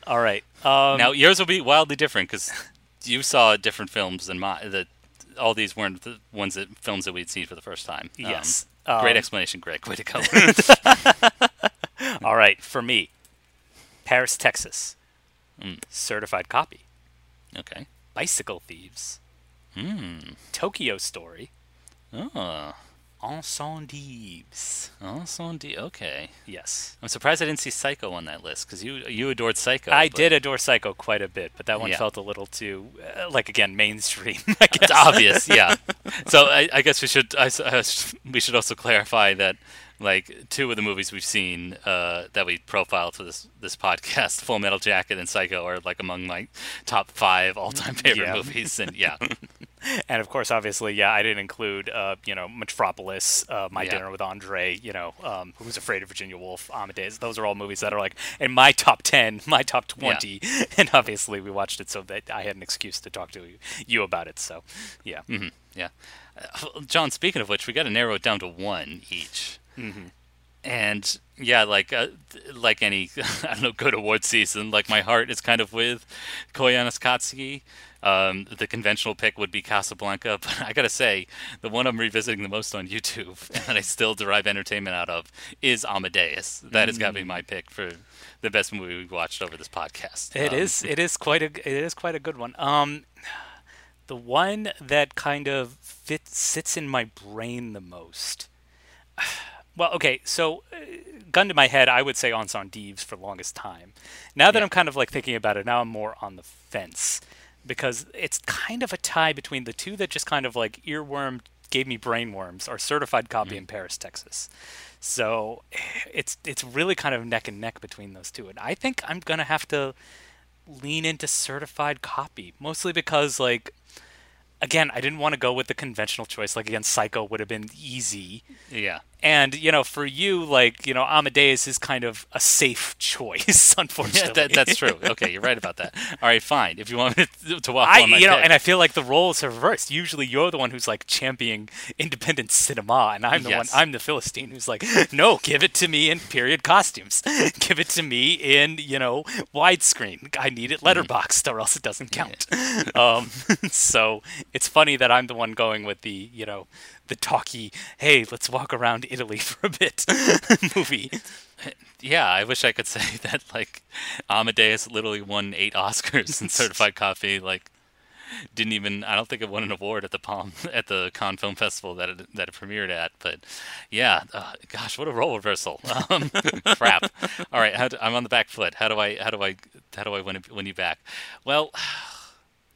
All right. Um, now yours will be wildly different because you saw different films than my. The, all these weren't the ones that films that we'd seen for the first time. Um, Yes. great Um, explanation, Greg. Way to go. All right. For me, Paris, Texas. Mm. Certified copy. okay. Bicycle Thieves. Hmm. Tokyo Story. Oh. Incendies. Ensemble. Okay. Yes. I'm surprised I didn't see Psycho on that list because you you adored Psycho. I but did adore Psycho quite a bit, but that one Yeah. felt a little too, uh, like again, mainstream. It's obvious, yeah. So I, I guess we should I, I s- we should also clarify that like two of the movies we've seen uh, that we profiled for this this podcast, Full Metal Jacket and Psycho, are like among my top five all time favorite Yeah. movies. And yeah, And of course, obviously, yeah, I didn't include, uh, you know, Metropolis, uh, My Yeah. Dinner with Andre, you know, um, Who's Afraid of Virginia Woolf, Amadeus. Those are all movies that are like in my top 10, my top 20. And obviously, we watched it so that I had an excuse to talk to you, you about it. So, yeah. yeah. Uh, John, speaking of which, we got to narrow it down to one each. Mm-hmm. and yeah, like uh, like any I don't know good award season, like my heart is kind of with Koyaanisqatsi. Um, the conventional pick would be Casablanca, but I gotta say, the one I'm revisiting the most on YouTube and I still derive entertainment out of is Amadeus. That has got to be my pick for the best movie we've watched over this podcast. It Um, is. It is quite a. It is quite a good one. Um, the one that kind of fits sits in my brain the most. Well, okay, so uh, gun to my head, I would say Incendies for the longest time. Now that Yeah. I'm kind of like thinking about it, now I'm more on the fence because it's kind of a tie between the two that just kind of like earworm gave me brainworms are certified copy in Paris, Texas. So it's it's really kind of neck and neck between those two, and I think I'm gonna have to lean into certified copy, mostly because like again, I didn't want to go with the conventional choice. Like again, Psycho would have been easy. Yeah. And you know, for you, like you know, Amadeus is kind of a safe choice, unfortunately. Yeah, that, that's true. Okay, you're right about that. All right, fine. If you want me to, to walk I, on my you know, pick. and I feel like the roles are reversed. Usually, you're the one who's like championing independent cinema, and I'm the Yes. one. I'm the philistine who's like, no, give it to me in period costumes. give it to me in you know widescreen. I need it Mm-hmm. letterboxed, or else it doesn't count. um, so it's funny that I'm the one going with the you know the talky. Hey, let's walk around Italy for a bit movie. yeah, I wish I could say that like Amadeus literally won eight Oscars in certified copy. Like, didn't even I don't think it won an award at the Palm at the Cannes Film Festival that it, that it premiered at. But yeah, uh, gosh, what a role reversal! Um, crap. All right, how do, I'm on the back foot. How do I how do I how do I win win you back? Well.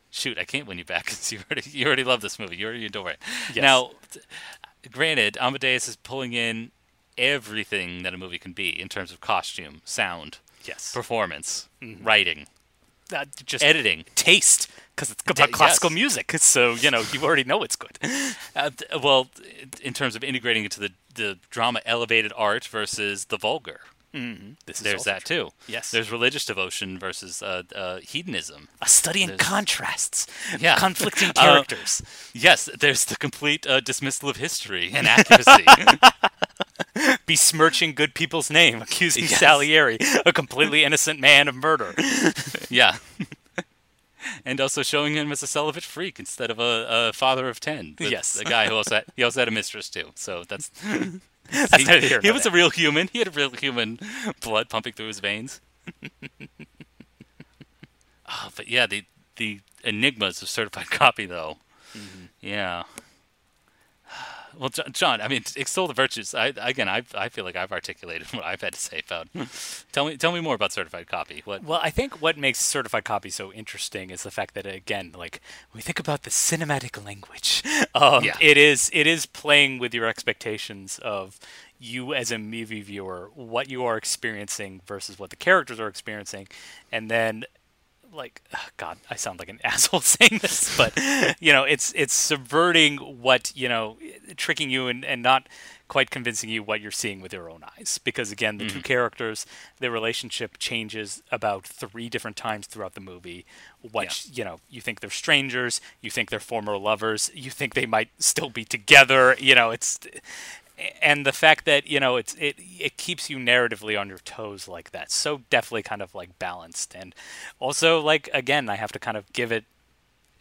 Shoot, I can't win you back because you already you already love this movie. You already adore it. Yes. Now, granted, Amadeus is pulling in everything that a movie can be in terms of costume, sound, Yes, performance, writing, uh, just editing. taste because it's about classical yes. music. So you know you already know it's good. Uh, well, in terms of integrating into the the drama elevated art versus the vulgar. Is There's that true. too. Yes. There's religious devotion versus uh, uh, hedonism. A study in There's- contrasts, Yeah. conflicting Uh, characters. Yes, there's the complete uh, dismissal of history and accuracy. besmirching good people's name, accusing Yes. Salieri, a completely innocent man, of murder. yeah. and also showing him as a celibate freak instead of a, a father of ten. Yes. a guy who also had, he also had a mistress too. So that's That's he, he was a real human. He had a real human blood pumping through his veins. oh, but yeah, the the enigmas of certified copy though. Mm-hmm. Yeah. Well, John, I mean, extol the virtues. I again, I I feel like I've articulated what I've had to say about. tell me, tell me more about certified copy. What? Well, I think what makes certified copy so interesting is the fact that again, like when we think about the cinematic language, um, Yeah. it is it is playing with your expectations of you as a movie viewer, what you are experiencing versus what the characters are experiencing, and then like god i sound like an asshole saying this but you know it's it's subverting what you know tricking you and, and not quite convincing you what you're seeing with your own eyes. Because again the two mm-hmm. characters their relationship changes about three different times throughout the movie what you know you think they're strangers you think they're former lovers you think they might still be together you know it's and the fact that you know it's it it keeps you narratively on your toes like that. So definitely kind of like balanced. And also like again i have to kind of give it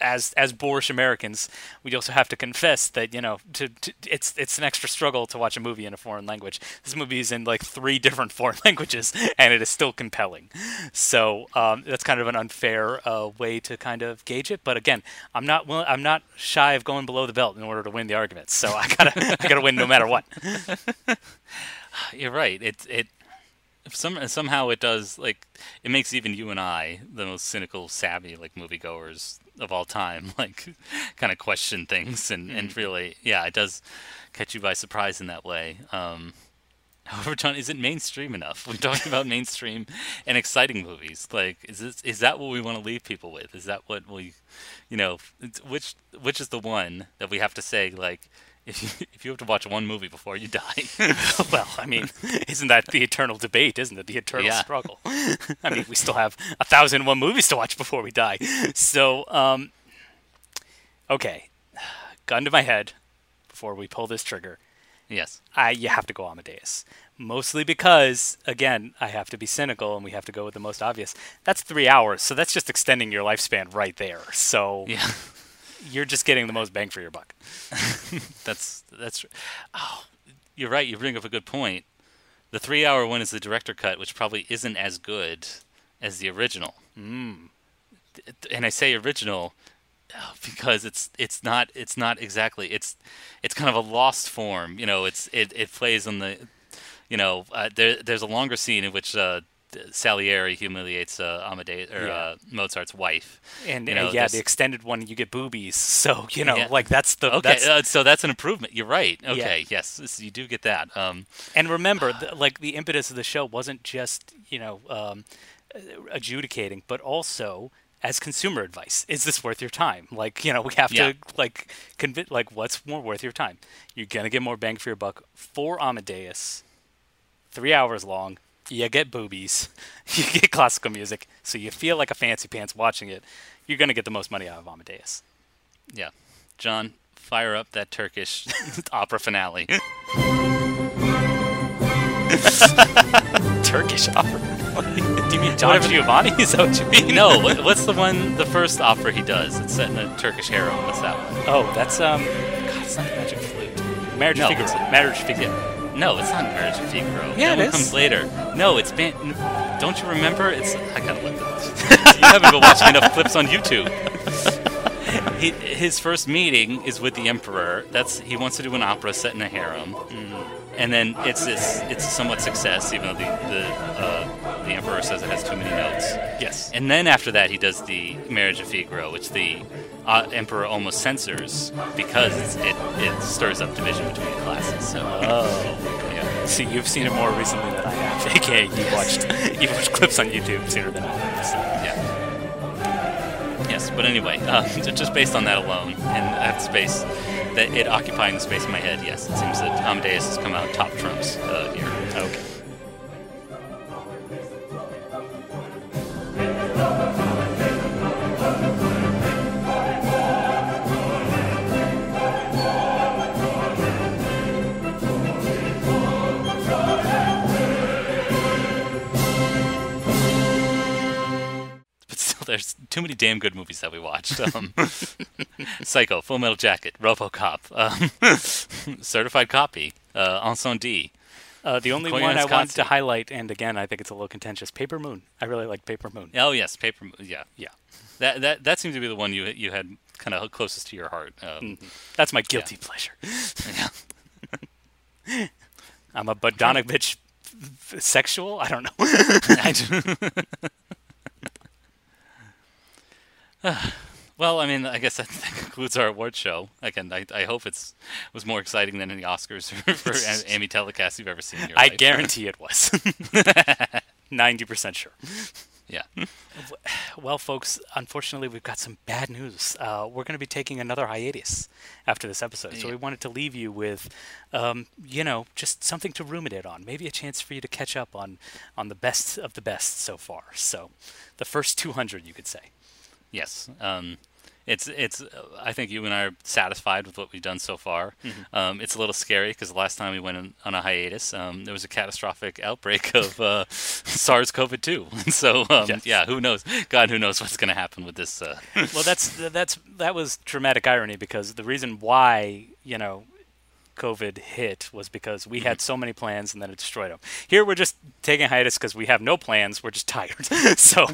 as as boorish americans we also have to confess that you know to, to it's it's an extra struggle to watch a movie in a foreign language. This movie is in like three different foreign languages and it is still compelling. So um, that's kind of an unfair uh, way to kind of gauge it. But again i'm not will- i'm not shy of going below the belt in order to win the argument. So i gotta i gotta win no matter what. You're right. It it some somehow it does like it makes even you and I, the most cynical, savvy like moviegoers of all time, like kind of question things and and really, yeah, it does catch you by surprise in that way. Um, however, John, is it mainstream enough? We're talking about mainstream and exciting movies. Like, is this is that what we want to leave people with? Is that what we, you know, it's- which which is the one that we have to say like. If you, if you have to watch one movie before you die, well i mean isn't that the eternal debate isn't it the eternal Yeah. struggle i mean we still have a thousand and one movies to watch before we die so um okay gun to my head before we pull this trigger Yes. I you have to go Amadeus. Mostly because, again, I have to be cynical and we have to go with the most obvious. That's three hours, so that's just extending your lifespan right there. So Yeah. You're just getting the most bang for your buck. That's that's. Oh, you're right. You bring up a good point. The three-hour one is the director cut, which probably isn't as good as the original. Mm. And I say original uh, because it's it's not it's not exactly it's it's kind of a lost form. You know, it's it, it plays on the you know uh, there there's a longer scene in which uh, Salieri humiliates uh, Amadeus or Yeah. uh, Mozart's wife. And You know, yeah, there's- the extended one, you get boobies. So, you know, Yeah. like that's the. Okay, That's, uh, so that's an improvement. You're right. Okay, yes, this- you do get that. Um, And remember, the, like the impetus of the show wasn't just you know um, uh, adjudicating, but also as consumer advice. Is this worth your time? Like you know, we have Yeah. to like convince like what's more worth your time. You're gonna get more bang for your buck for Amadeus. Three hours long. You get boobies. You get classical music, so you feel like a fancy pants watching it. You're gonna get the most money out of Amadeus. yeah, John, fire up that Turkish opera finale. Turkish opera. Do you mean Don Giovanni? Is that what you mean? no, what's the one? The first opera he does. It's set in a Turkish harem. What's that one? Oh, that's um. God, it's not the Magic Flute. Marriage No, Figaro. Marriage Figaro. No, it's not Marriage of Figaro. Yeah, that it one is. comes later. No, it's been. Don't you remember? It's. I gotta look at this. you haven't been watching enough clips on YouTube. he, his first meeting is with the emperor. That's he wants to do an opera set in a harem, mm. And then it's this. It's a somewhat success, even though the the uh, the emperor says it has too many notes. Yes. And then after that, he does the Marriage of Figaro, which the uh, emperor almost censors because it it stirs up division between the classes. So. Oh. Yeah. See, you've seen it more recently than I have. AKA, you watched you watched clips on YouTube sooner than I have. So. Yes, but anyway, uh, just based on that alone and that space, that it occupying the space in my head, yes, it seems that Amadeus has come out top trumps uh, here. Okay. There's too many damn good movies that we watched. Um, Psycho, Full Metal Jacket, RoboCop, um, Certified Copy, uh, Incendies. Uh, the only Koyaanisqatsi. one I wanted to highlight, and again, I think it's a little contentious, Paper Moon. I really like Paper Moon. Oh yes, Paper. Moon. Yeah, Yeah. that that that seemed to be the one you you had kind of closest to your heart. Um, That's my guilty pleasure. yeah. I'm a Bogdanovich f- sexual? I don't know. I do- well, I mean, I guess that, that concludes our award show. Again, I, I hope it's was more exciting than any Oscars or for a- Emmy telecast you've ever seen. In your I life. guarantee it was. 90% sure. Yeah. Well, folks, unfortunately, we've got some bad news. Uh, we're going to be taking another hiatus after this episode, so Yeah. we wanted to leave you with, um, you know, just something to ruminate on. Maybe a chance for you to catch up on on the best of the best so far. So, the first 200, you could say. Yes. Um, it's it's. I think you and I are satisfied with what we've done so far. Um, it's a little scary because the last time we went on, a hiatus, um, there was a catastrophic outbreak of uh, SARS-CoV-2. so um, Yes. yeah, who knows? God, who knows what's going to happen with this? Uh, well, that's that's that was dramatic irony because the reason why you know COVID hit was because we had so many plans and then it destroyed them. Here we're just taking a hiatus because we have no plans. We're just tired. so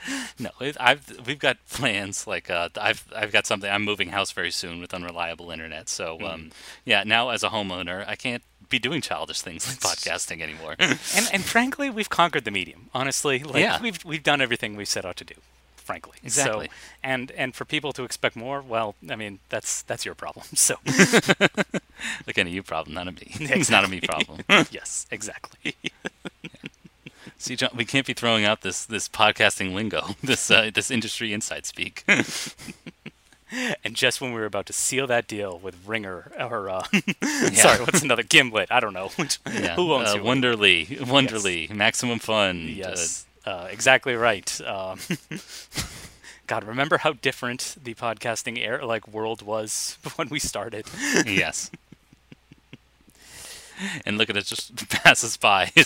No, it, I've we've got plans. Like uh, I've I've got something. I'm moving house very soon with unreliable internet. So um, yeah, now as a homeowner, I can't be doing childish things like podcasting anymore. and and frankly, we've conquered the medium. Honestly, like Yeah. we've we've done everything we set out to do. Frankly, Exactly. So, and and for people to expect more, well, I mean, that's that's your problem. So Again, a you problem, not a me. It's not a me problem. yes, exactly. See, John, we can't be throwing out this this podcasting lingo, this uh, this industry inside speak. And just when we were about to seal that deal with Ringer, or uh, sorry, what's another Gimlet? I don't know. yeah. Who owns uh? Wondery, Wondery, Maximum Fun. Yes, uh, exactly right. Um, God, remember how different the podcasting air like world was when we started? uh, yes. And look at it just passes by.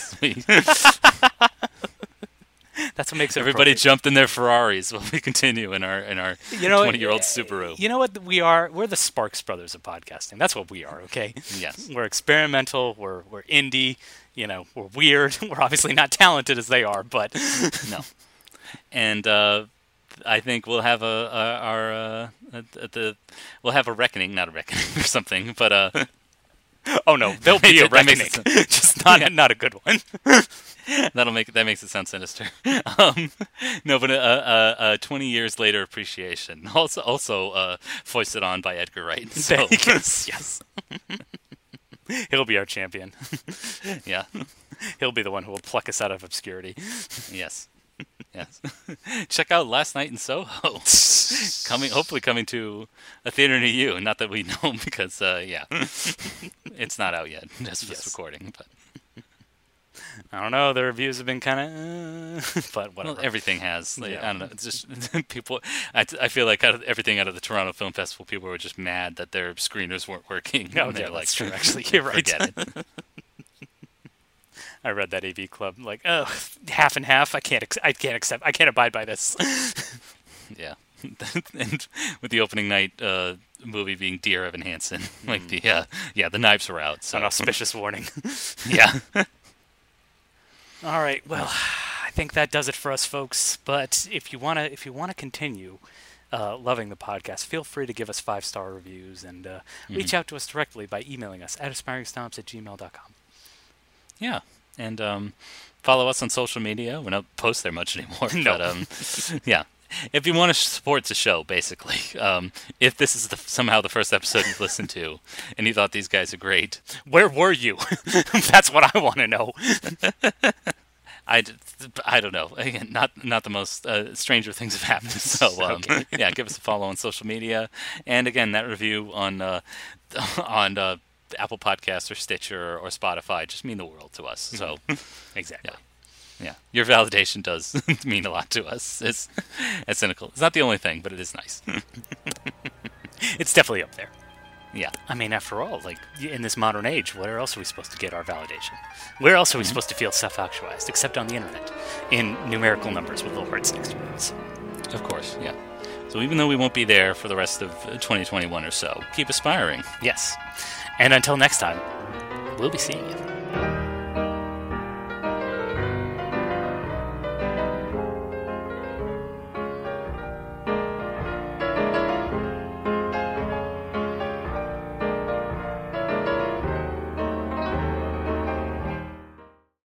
That's what makes it Everybody jumped in their Ferraris while we continue in our in our You know, 20 year old Subaru. You know what we are? We're the Sparks Brothers of podcasting. That's what we are. Okay. Yes. We're experimental. We're we're indie. You know, we're weird. We're obviously not talented as they are, but No. And uh, I think we'll have a, a our uh, at the we'll have a reckoning, not a reckoning or something, but uh, oh no, there'll be a reckoning. Just not a, not a good one. that'll make that makes it sound sinister. Um, no, but a, a, a 20 years later appreciation, also also uh, foisted on by Edgar Wright. So yes. yes. He'll be our champion. yeah, He'll be the one who will pluck us out of obscurity. yes, yes. Check out Last Night in Soho. coming, hopefully coming to a theater near you. Not that we know, because uh, yeah, it's not out yet. Just for this Yes. recording, but I don't know. The reviews have been kind of, uh, but well, whatever. everything has. Like, Yeah. I don't know. It's just people. I, I feel like out of everything out of the Toronto Film Festival, people were just mad that their screeners weren't working. Oh, yeah, they're like, that's true, actually. You're right. Forget it. I read that AV Club like, oh, half and half. I can't. Ex- I can't accept. I can't abide by this. Yeah, and with the opening night uh, movie being Dear Evan Hansen, like the uh, yeah, the knives were out. So An auspicious warning. yeah, All right. Well, I think that does it for us, folks. But if you wanna, if you wanna continue uh, loving the podcast, feel free to give us five star reviews and uh, reach out to us directly by emailing us at aspiringstomps at gmail.com. yeah, and um, follow us on social media. We don't post there much anymore. No. But um, yeah. If you want to support the show, basically, um, if this is the, somehow the first episode you've listened to, and you thought these guys are great, Where were you? That's what I want to know. I, I don't know. Again, not not the most uh, stranger things have happened. So um, Okay. yeah, give us a follow on social media, and again that review on uh, on uh, Apple Podcasts or Stitcher or Spotify just mean the world to us. So Exactly. yeah, your validation does mean a lot to us. It's, it's cynical. It's not the only thing, but it is nice. It's definitely up there. yeah, I mean, after all, like in this modern age, where else are we supposed to get our validation? Where else are we supposed to feel self-actualized except on the internet, in numerical numbers with little hearts next to words? of course. Yeah. So even though we won't be there for the rest of uh, 2021 or so, keep aspiring. Yes. And until next time, we'll be seeing you.